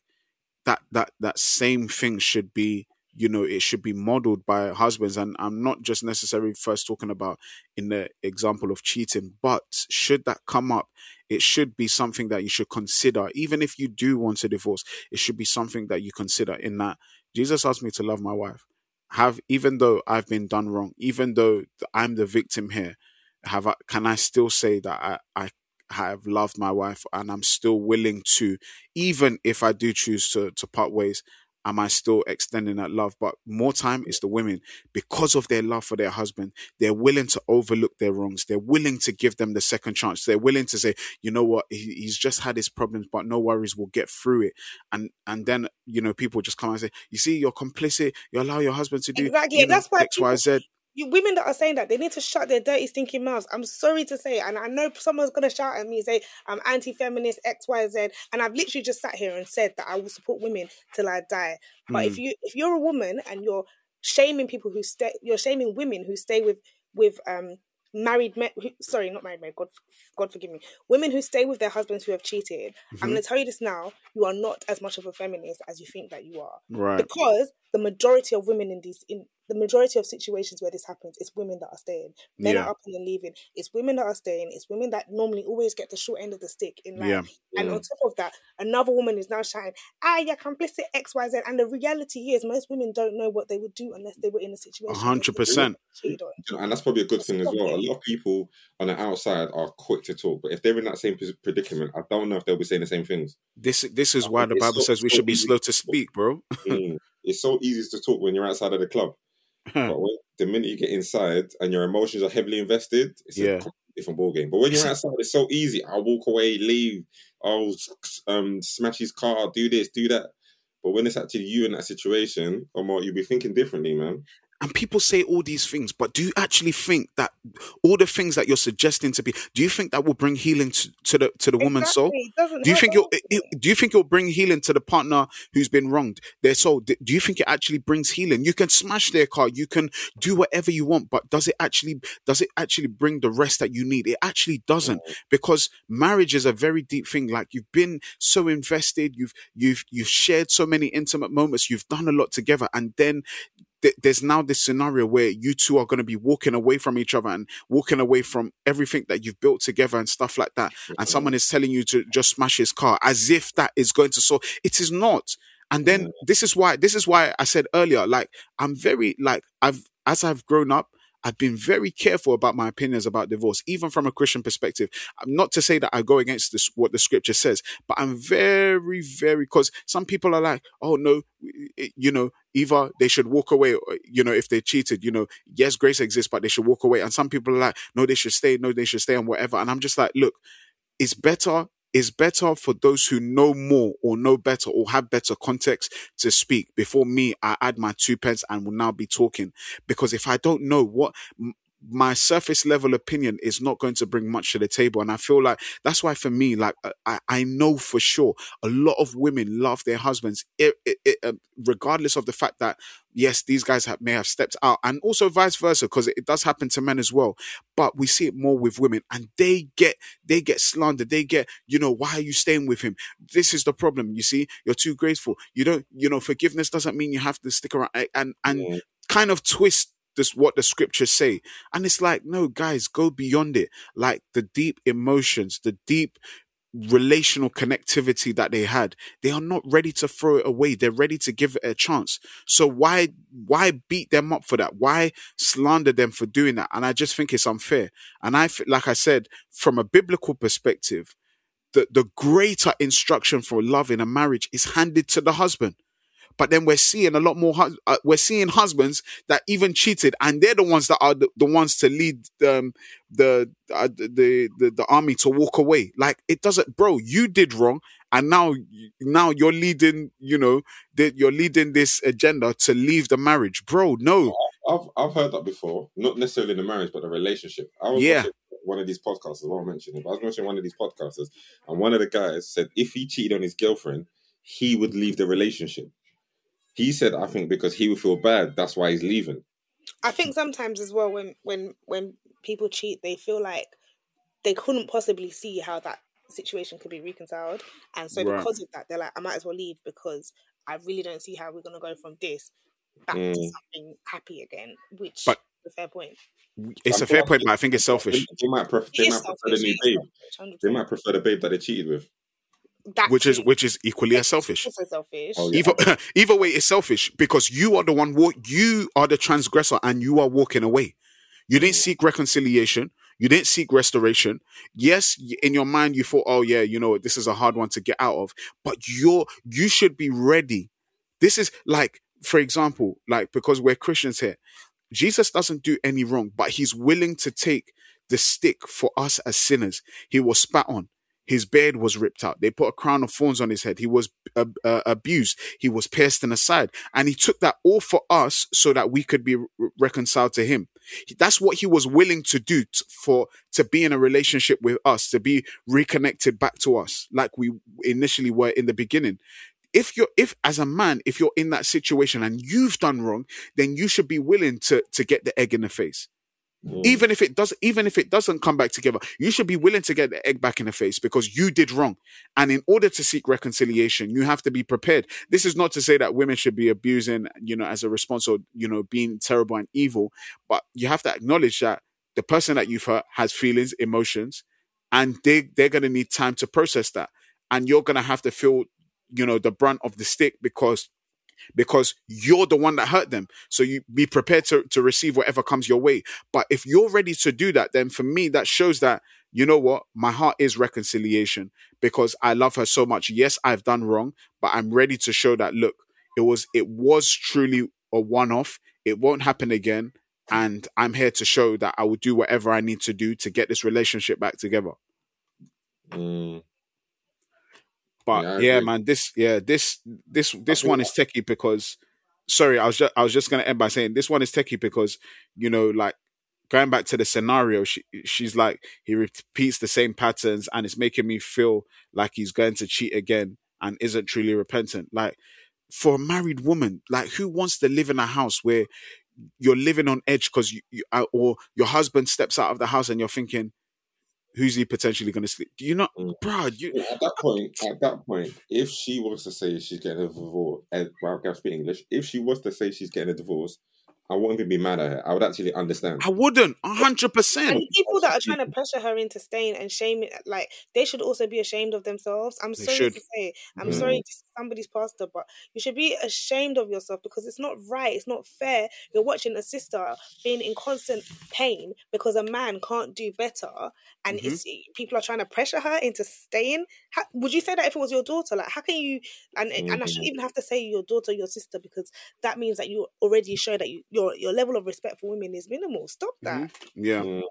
that that that same thing should be you know it should be modeled by husbands and i'm not just necessarily first talking about in the example of cheating but should that come up it should be something that you should consider. Even if you do want a divorce it should be something that you consider in that jesus asked me to love my wife. Have even though i've been done wrong even though i'm the victim here have I, can i still say that i i have loved my wife and i'm still willing to even if i do choose to to part ways am I still extending that love? But more time is the women because of their love for their husband. They're willing to overlook their wrongs. They're willing to give them the second chance. They're willing to say, you know what, he, he's just had his problems, but no worries, we'll get through it. And and then you know people just come and say, you see, you're complicit. You allow your husband to do Exactly, you know, that's why X, Y, people- Z. you women that are saying that they need to shut their dirty stinking mouths. I'm sorry to say, and I know someone's gonna shout at me and say I'm anti-feminist X Y Z, and I've literally just sat here and said that I will support women till I die. But if you if you're a woman and you're shaming people who stay, you're shaming women who stay with with um married men. Who, sorry, not married men. God, God forgive me. Women who stay with their husbands who have cheated. I'm Mhm. gonna tell you this now. You are not as much of a feminist as you think that you are Right. because the majority of women in these in the majority of situations where this happens it's women that are staying men Yeah. are up and they're leaving it's women that are staying it's women that normally always get the short end of the stick in life Yeah. and Mm. on top of that another woman is now shouting ah you're complicit xyz and the reality is most women don't know what they would do unless they were in a A situation 100%. on. And that's probably a good thing as Stop well. A lot of people on the outside are quick to talk, but if they're in that same predicament, I don't know if they'll be saying the same things. This this is why the Bible so- says we so should be slow to to speak, bro. Mm. It's so easy to talk when you're outside of the club, but when, the minute you get inside and your emotions are heavily invested, it's Yeah. a completely different ball game. But when you're outside, it's so easy. I'll walk away, leave. I'll um, smash his car, do this, do that. But when it's actually you in that situation, Omar, you'll be thinking differently, man. And people say all these things, but do you actually think that all the things that you're suggesting to be, do you think that will bring healing to, to the to the woman's soul? Do you think you'll, it, do you think it'll bring healing to the partner who's been wronged? Their soul. Do you think it actually brings healing? You can smash their car, you can do whatever you want, but does it actually does it actually bring the rest that you need? It actually doesn't, because marriage is a very deep thing. Like you've been so invested, you've you've you've shared so many intimate moments, you've done a lot together, and then th- there's now this scenario where you two are going to be walking away from each other and walking away from everything that you've built together and stuff like that. And someone is telling you to just smash his car as if that is going to solve it is not. And then this is why this is why i said earlier like i'm very like i've as i've grown up I've been very careful about my opinions about divorce, even from a Christian perspective. Not to say that I go against this, what the scripture says, but I'm very, very, because some people are like, oh no, eh, eh, you know, either they should walk away, you know, if they cheated, you know, yes, grace exists, but they should walk away. And some people are like, no, they should stay, no, they should stay, and whatever. And I'm just like, look, it's better is better for those who know more or know better or have better context to speak. Before me, I add my two pence and will now be talking. Because if I don't know what my surface level opinion is not going to bring much to the table. And I feel like that's why for me, like uh, I, I know for sure a lot of women love their husbands, it, it, it, um, regardless of the fact that yes, these guys have, may have stepped out and also vice versa, because it, it does happen to men as well. But we see it more with women and they get, they get slandered. They get, you know, why are you staying with him? This is the problem. You see, you're too graceful. You don't, you know, forgiveness doesn't mean you have to stick around and, and yeah. kind of twist this what the scriptures say and it's like no guys go beyond it like the deep emotions the deep relational connectivity that they had. They are not ready to throw it away. They're ready to give it a chance. So why why beat them up for that? Why slander them for doing that? And i just think it's unfair. And i like i said from a biblical perspective the, the greater instruction for love in a marriage is handed to the husband but then we're seeing a lot more. Uh, we're seeing husbands that even cheated, and they're the ones that are the, the ones to lead um, the, uh, the the the army to walk away. Like it doesn't, bro. You did wrong, and now now you're leading. You know, that you're leading this agenda to leave the marriage, bro. No, I've I've heard that before. Not necessarily the marriage, but the relationship. I was yeah. One of these podcasters, I won't mention it, but I was watching one of these podcasters, and one of the guys said if he cheated on his girlfriend, he would leave the relationship. He said, I think because he would feel bad, that's why he's leaving. I think sometimes as well when when when people cheat, they feel like they couldn't possibly see how that situation could be reconciled, and so right. because of that, they're like, I might as well leave because I really don't see how we're gonna go from this back mm. to something happy again. Which but, a fair point. It's a fair point, but I think it's selfish. They might, pref- they might prefer the new babe. They might prefer the babe that they cheated with which is which is equally as selfish. selfish. Oh, yeah. Either either way, it's selfish because you are the one. You are the transgressor, and you are walking away. You didn't mm. seek reconciliation. You didn't seek restoration. Yes, in your mind you thought, "Oh yeah, you know this is a hard one to get out of," but you're you should be ready. This is like, for example, like because we're Christians here, Jesus doesn't do any wrong, but he's willing to take the stick for us as sinners. He was spat on. His beard was ripped out. They put a crown of thorns on his head. He was uh, uh, abused. He was pierced in the side. And he took that all for us so that we could be re- reconciled to him. That's what he was willing to do t- for, to be in a relationship with us, to be reconnected back to us like we initially were in the beginning if you're if as a man if you're in that situation and you've done wrong then you should be willing to to get the egg in the face Even if it does, even if it doesn't come back together, you should be willing to get the egg back in the face because you did wrong. And in order to seek reconciliation, you have to be prepared. This is not to say that women should be abusing, you know, as a response or you know being terrible and evil, but you have to acknowledge that the person that you've hurt has feelings, emotions, and they they're gonna need time to process that, and you're gonna have to feel, you know, the brunt of the stick because because you're the one that hurt them. So you be prepared to, to receive whatever comes your way. But if you're ready to do that, then for me, that shows that, you know what? My heart is reconciliation because I love her so much. Yes, I've done wrong, but I'm ready to show that, look, it was, it was truly a one off. It won't happen again. And I'm here to show that I will do whatever I need to do to get this relationship back together. Mm. But yeah, yeah man, this yeah this this this one is techie because sorry, I was just I was just gonna end by saying this one is techie because you know like going back to the scenario, she she's like he repeats the same patterns and it's making me feel like he's going to cheat again and isn't truly repentant. Like for a married woman, like who wants to live in a house where you're living on edge because you, you, uh, or your husband steps out of the house and you're thinking who's he potentially going to sleep? Do you not, mm. bro? You... At that point, at that point, if she was to say she's getting a divorce, and well, I speak English. If she was to say she's getting a divorce, I wouldn't even be mad at her. I would actually understand. I wouldn't, hundred And percent. the people that are trying to pressure her into staying and shaming, like they should also be ashamed of themselves. I'm They sorry should. to say, I'm Mm. sorry to somebody's pastor, but you should be ashamed of yourself because it's not right. It's not fair. You're watching a sister being in constant pain because a man can't do better, and Mhm. it's people are trying to pressure her into staying. How, would you say that if it was your daughter? Like, how can you? And and I Mhm. shouldn't even have to say your daughter, your sister, because that means that you already show that you, your your level of respect for women is minimal. Stop that. Yeah, Mm,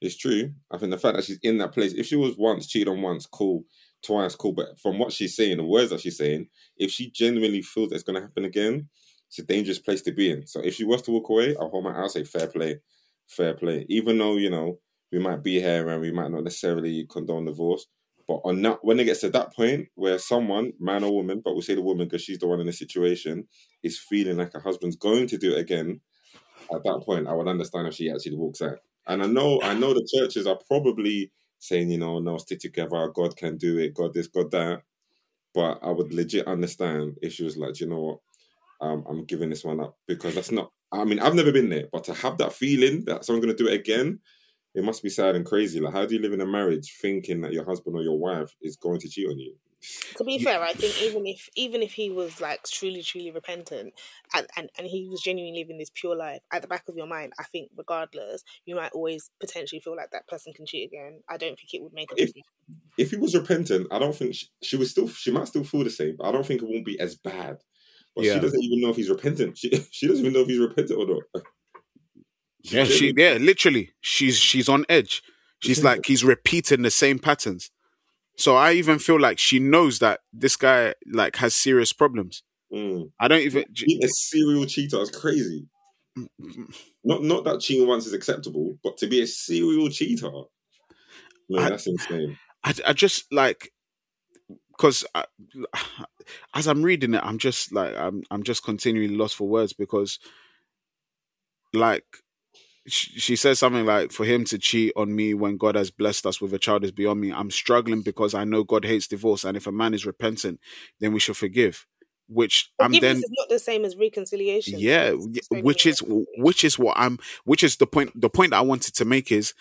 it's true. I think the fact that she's in that place, if she was once cheated on once, cool, twice, cool. But from what she's saying, the words that she's saying, if she genuinely feels that it's going to happen again, it's a dangerous place to be in. So if she was to walk away, I'll hold my, I'll say fair play, fair play. Even though you know we might be here and we might not necessarily condone divorce, but on that when it gets to that point where someone, man or woman, but we'll say the woman because she's the one in the situation, is feeling like her husband's going to do it again, at that point, I would understand if she actually walks out. And I know, I know the churches are probably saying, you know, no, stick together. God can do it. God this, God that. But I would legit understand if she was like, you know what, um, I'm giving this one up because that's not. I mean, I've never been there, but to have that feeling that someone's going to do it again, it must be sad and crazy. Like, how do you live in a marriage thinking that your husband or your wife is going to cheat on you? To be fair, I think even if even if he was like truly, truly repentant and, and, and he was genuinely living this pure life, at the back of your mind, I think regardless, you might always potentially feel like that person can cheat again. I don't think it would make a If- difference. If he was repentant, I don't think she, she was still. She might still feel the same, but I don't think it won't be as bad. But Yeah. she doesn't even know if he's repentant. She she doesn't even know if he's repentant or not. yeah, she, yeah, literally, she's she's on edge. She's like he's repeating the same patterns. So I even feel like she knows that this guy like has serious problems. Mm. I don't even. Being a serial cheater is crazy. Not not that cheating once is acceptable, but to be a serial cheater, man, I- that's insane. I, I just like because as I'm reading it, I'm just like I'm I'm just continually lost for words because like she, says something like for him to cheat on me when God has blessed us with a child is beyond me. I'm struggling because I know God hates divorce, and if a man is repentant, then we should forgive. Which I'm Forgiveness then is not the same as reconciliation. yeah, it's y- just so which is which is what I'm which is the point the point I wanted to make is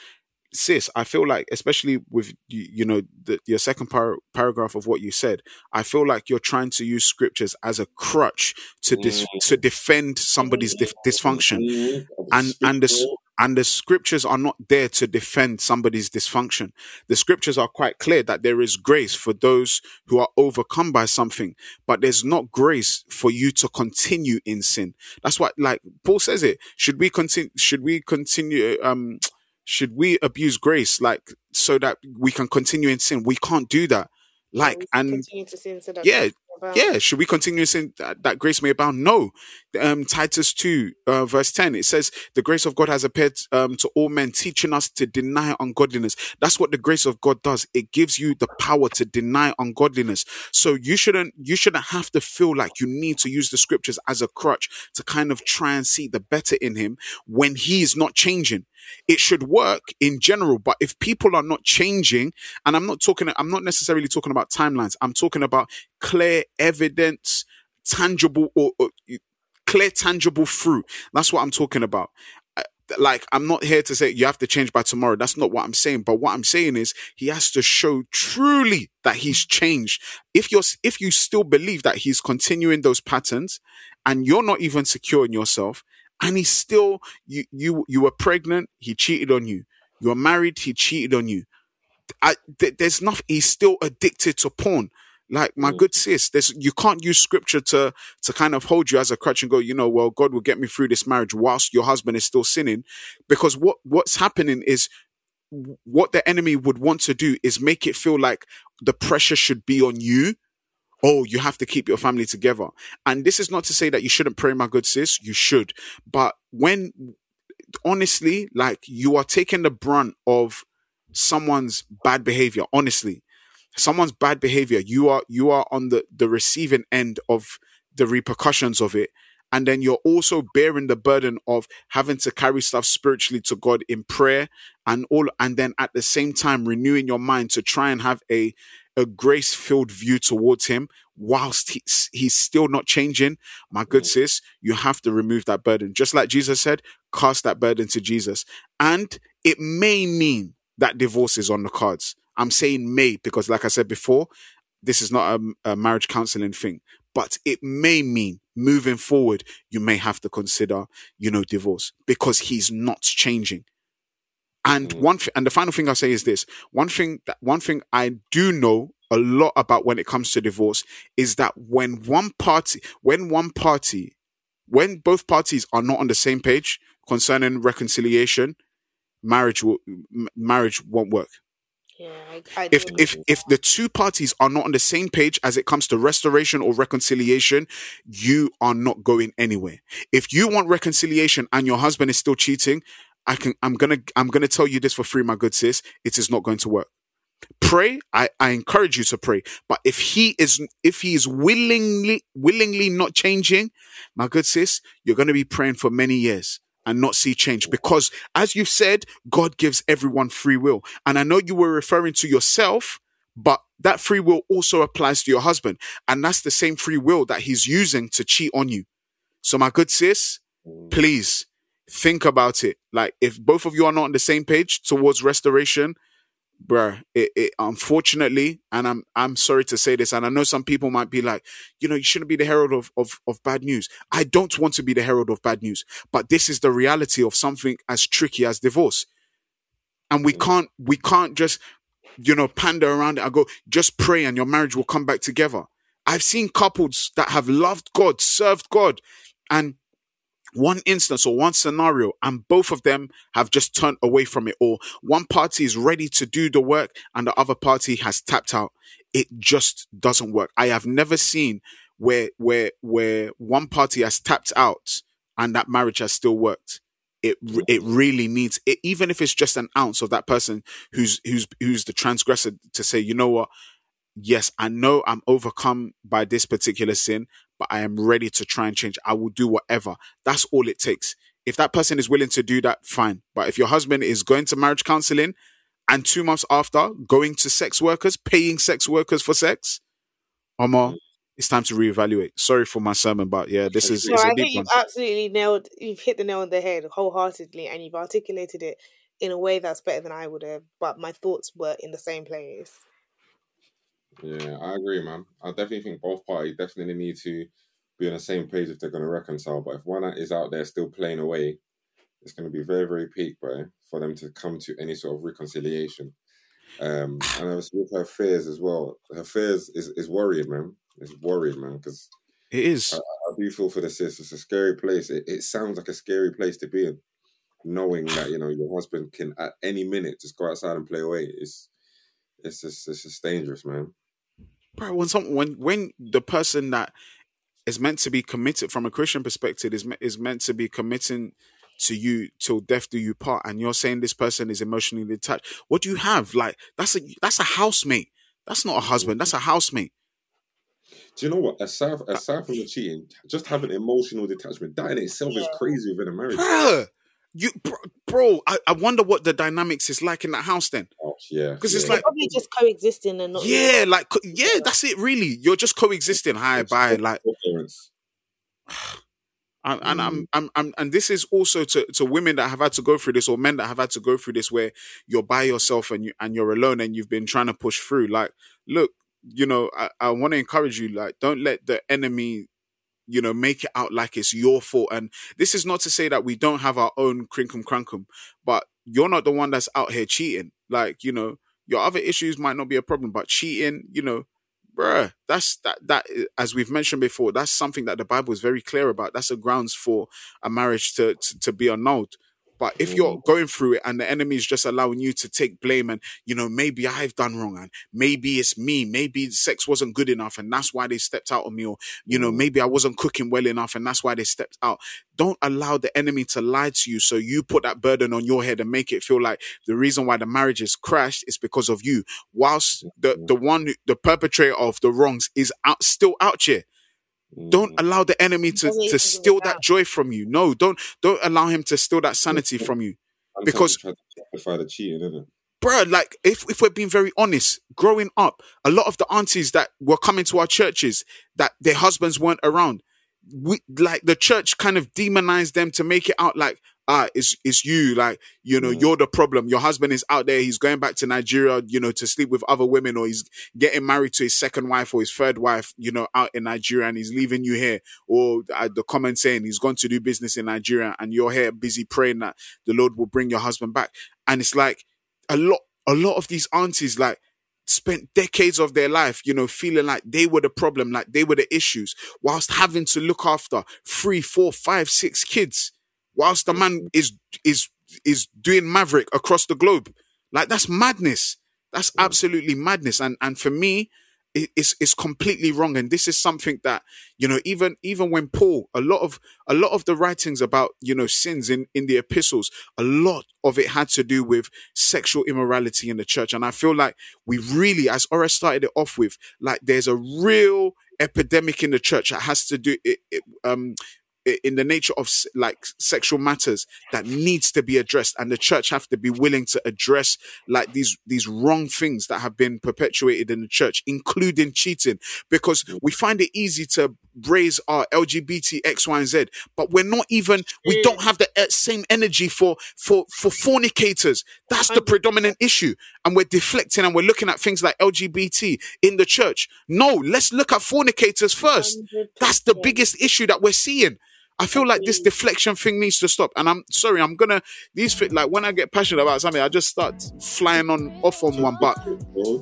sis I feel like especially with you, you know the, your second par- paragraph of what you said I feel like you're trying to use scriptures as a crutch to dis- to defend somebody's dif- dysfunction. Mm, and and the and the scriptures are not there to defend somebody's dysfunction. The scriptures are quite clear that there is grace for those who are overcome by something but there's not grace for you to continue in sin. That's what like paul says it should we continue should we continue um should we abuse grace like so that we can continue in sin? We can't do that. Like and continue to sin so that yeah, yeah, should we continue saying that, that grace may abound? No. Um, Titus 2, uh, verse 10, it says, The grace of God has appeared um, to all men, teaching us to deny ungodliness. That's what the grace of God does. It gives you the power to deny ungodliness. So you shouldn't, you shouldn't have to feel like you need to use the scriptures as a crutch to kind of try and see the better in him when he's not changing. It should work in general, but if people are not changing, and I'm not talking, I'm not necessarily talking about timelines. I'm talking about clear evidence, tangible or, or clear, tangible fruit. That's what I'm talking about. Like, I'm not here to say you have to change by tomorrow. That's not what I'm saying. But what I'm saying is he has to show truly that he's changed. If you're, if you still believe that he's continuing those patterns and you're not even secure in yourself and he's still, you, you, you were pregnant, he cheated on you. You're married, he cheated on you. I, th- there's nothing. He's still addicted to porn. Like my Mm. good sis, there's you can't use scripture to to kind of hold you as a crutch and go, you know, well, God will get me through this marriage whilst your husband is still sinning, because what what's happening is what the enemy would want to do is make it feel like the pressure should be on you. Oh, you have to keep your family together. And this is not to say that you shouldn't pray, my good sis. You should. But when honestly, like you are taking the brunt of someone's bad behavior, honestly, someone's bad behavior, you are you are on the the receiving end of the repercussions of it. And then you're also bearing the burden of having to carry stuff spiritually to God in prayer and all and then at the same time renewing your mind to try and have a a grace filled view towards him whilst he's, he's still not changing, my good Mm. sis, you have to remove that burden. Just like Jesus said, cast that burden to Jesus. And it may mean that divorce is on the cards. I'm saying may because, like I said before, this is not a, a marriage counseling thing, but it may mean moving forward, you may have to consider, you know, divorce because he's not changing. And Mm. one th- and the final thing I'll say is this: one thing that one thing I do know a lot about when it comes to divorce is that when one party, when one party, when both parties are not on the same page concerning reconciliation, marriage will m- marriage won't work Yeah, I, I if if if the two parties are not on the same page as it comes to restoration or reconciliation you are not going anywhere. If you want reconciliation and your husband is still cheating i can i'm gonna i'm gonna tell you this for free my good sis. It is not going to work. Pray. I i encourage you to pray. But if he is if he is willingly willingly not changing my good sis you're going to be praying for many years and not see change. Because as you've said god gives everyone free will. And i know you were referring to yourself but that free will also applies to your husband. And that's the same free will that he's using to cheat on you. So my good sis Mm. please think about it. Like if both of you are not on the same page towards restoration bruh, it, it unfortunately, and I'm I'm sorry to say this, and I know some people might be like, you know, you shouldn't be the herald of, of, of bad news. I don't want to be the herald of bad news, but this is the reality of something as tricky as divorce. And we Mm. can't we can't just, you know, pander around it and go, just pray and your marriage will come back together. I've seen couples that have loved God, served God, and one instance or one scenario and both of them have just turned away from it or one party is ready to do the work and the other party has tapped out. It just doesn't work. I have never seen where where where one party has tapped out and that marriage has still worked. It it really needs it even if it's just an ounce of that person who's who's who's the transgressor to say you know what? Yes i know i'm overcome by this particular sin but I am ready to try and change. I will do whatever. That's all it takes. If that person is willing to do that, fine. But if your husband is going to marriage counseling and two months after going to sex workers, paying sex workers for sex, Omar, mm. it's time to reevaluate. Sorry for my sermon, but yeah, this is No, it's I a think deep one. you've absolutely nailed. You've hit the nail on the head wholeheartedly, and you've articulated it in a way that's better than I would have. But my thoughts were in the same place. Yeah, I agree, man. I definitely think both parties definitely need to be on the same page if they're going to reconcile. But if one is out there still playing away, it's going to be very, very peak, bro, for them to come to any sort of reconciliation. Um, and obviously with her fears as well. Her fears is, is worrying, man. It's worrying, man, because It is. I do feel for the sis. It's a scary place. It, it sounds like a scary place to be in, knowing that you know your husband can at any minute just go outside and play away. It's it's just it's just dangerous, man. Bro, when some when when the person that is meant to be committed from a Christian perspective is is meant to be committing to you till death do you part, and you're saying this person is emotionally detached. What do you have? Like that's a that's a housemate. That's not a husband. That's a housemate. Do you know what? Aside aside from the cheating, just having emotional detachment that in itself is crazy within a marriage. Bruh, you bro, bro I, I wonder what the dynamics is like in that house then. Oh, yeah, 'Cause it's yeah. They're like- probably just coexisting and not. Yeah, like co- yeah, that's it. Really, you're just coexisting. Hi, bye. Like and, and I'm, I'm, I'm, and this is also to, to women that have had to go through this, or men that have had to go through this, where you're by yourself and you and you're alone, and you've been trying to push through. Like, look, you know, I, I want to encourage you. Like, don't let the enemy, you know, make it out like it's your fault. And this is not to say that we don't have our own crinkum crankum, but you're not the one that's out here cheating. Like, you know, your other issues might not be a problem, but cheating, you know, bruh, that's that that as we've mentioned before, that's something that the Bible is very clear about. That's a grounds for a marriage to to, to be annulled. But if you're mm. going through it and the enemy is just allowing you to take blame and you know maybe I've done wrong and maybe it's me, maybe sex wasn't good enough and that's why they stepped out on me, or you know mm. maybe I wasn't cooking well enough and that's why they stepped out. Don't allow the enemy to lie to you, so you put that burden on your head and make it feel like the reason why the marriage is crashed is because of you, whilst the the one the perpetrator of the wrongs is out still out here don't Mm. allow the enemy to, to steal look that joy from you no don't don't allow him to steal that sanity from you because- you try to justify the cheating, isn't it? bro, like if, if we're being very honest, growing up, a lot of the aunties that were coming to our churches that their husbands weren't around, we like the church kind of demonized them to make it out like ah it's it's you like you know Mm. you're the problem. Your husband is out there. He's going back to Nigeria you know to sleep with other women or he's getting married to his second wife or his third wife you know out in Nigeria and he's leaving you here. Or uh, the comment saying he's gone to do business in Nigeria and you're here busy praying that the Lord will bring your husband back. And it's like a lot a lot of these aunties like spent decades of their life, you know, feeling like they were the problem, like they were the issues, whilst having to look after three, four, five, six kids, whilst the man is is is doing maverick across the globe. Like that's madness. That's absolutely madness. And and for me, it, it's it's completely wrong. And this is something that you know, even even when Paul, a lot of a lot of the writings about you know sins in in the epistles, a lot of it had to do with sexual immorality in the church. And I feel like we really, as Ora started it off with, like there's a real epidemic in the church that has to do it, it um in the nature of like sexual matters that needs to be addressed and the church have to be willing to address like these these wrong things that have been perpetuated in the church including cheating. Because we find it easy to raise our lgbt x y and z but we're not even we don't have the e- same energy for for for fornicators. That's the predominant issue. And we're deflecting and we're looking at things like lgbt in the church. No let's look at fornicators first. That's the biggest issue that we're seeing I feel like this deflection thing needs to stop. And I'm sorry, I'm gonna these fit like when I get passionate about something, I just start flying on off on one. But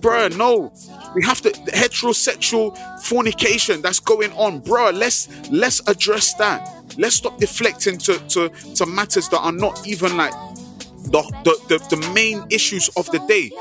bruh, no, we have to heterosexual fornication that's going on, bruh. Let's let's address that. Let's stop deflecting to to to matters that are not even like the the the, the main issues of the day.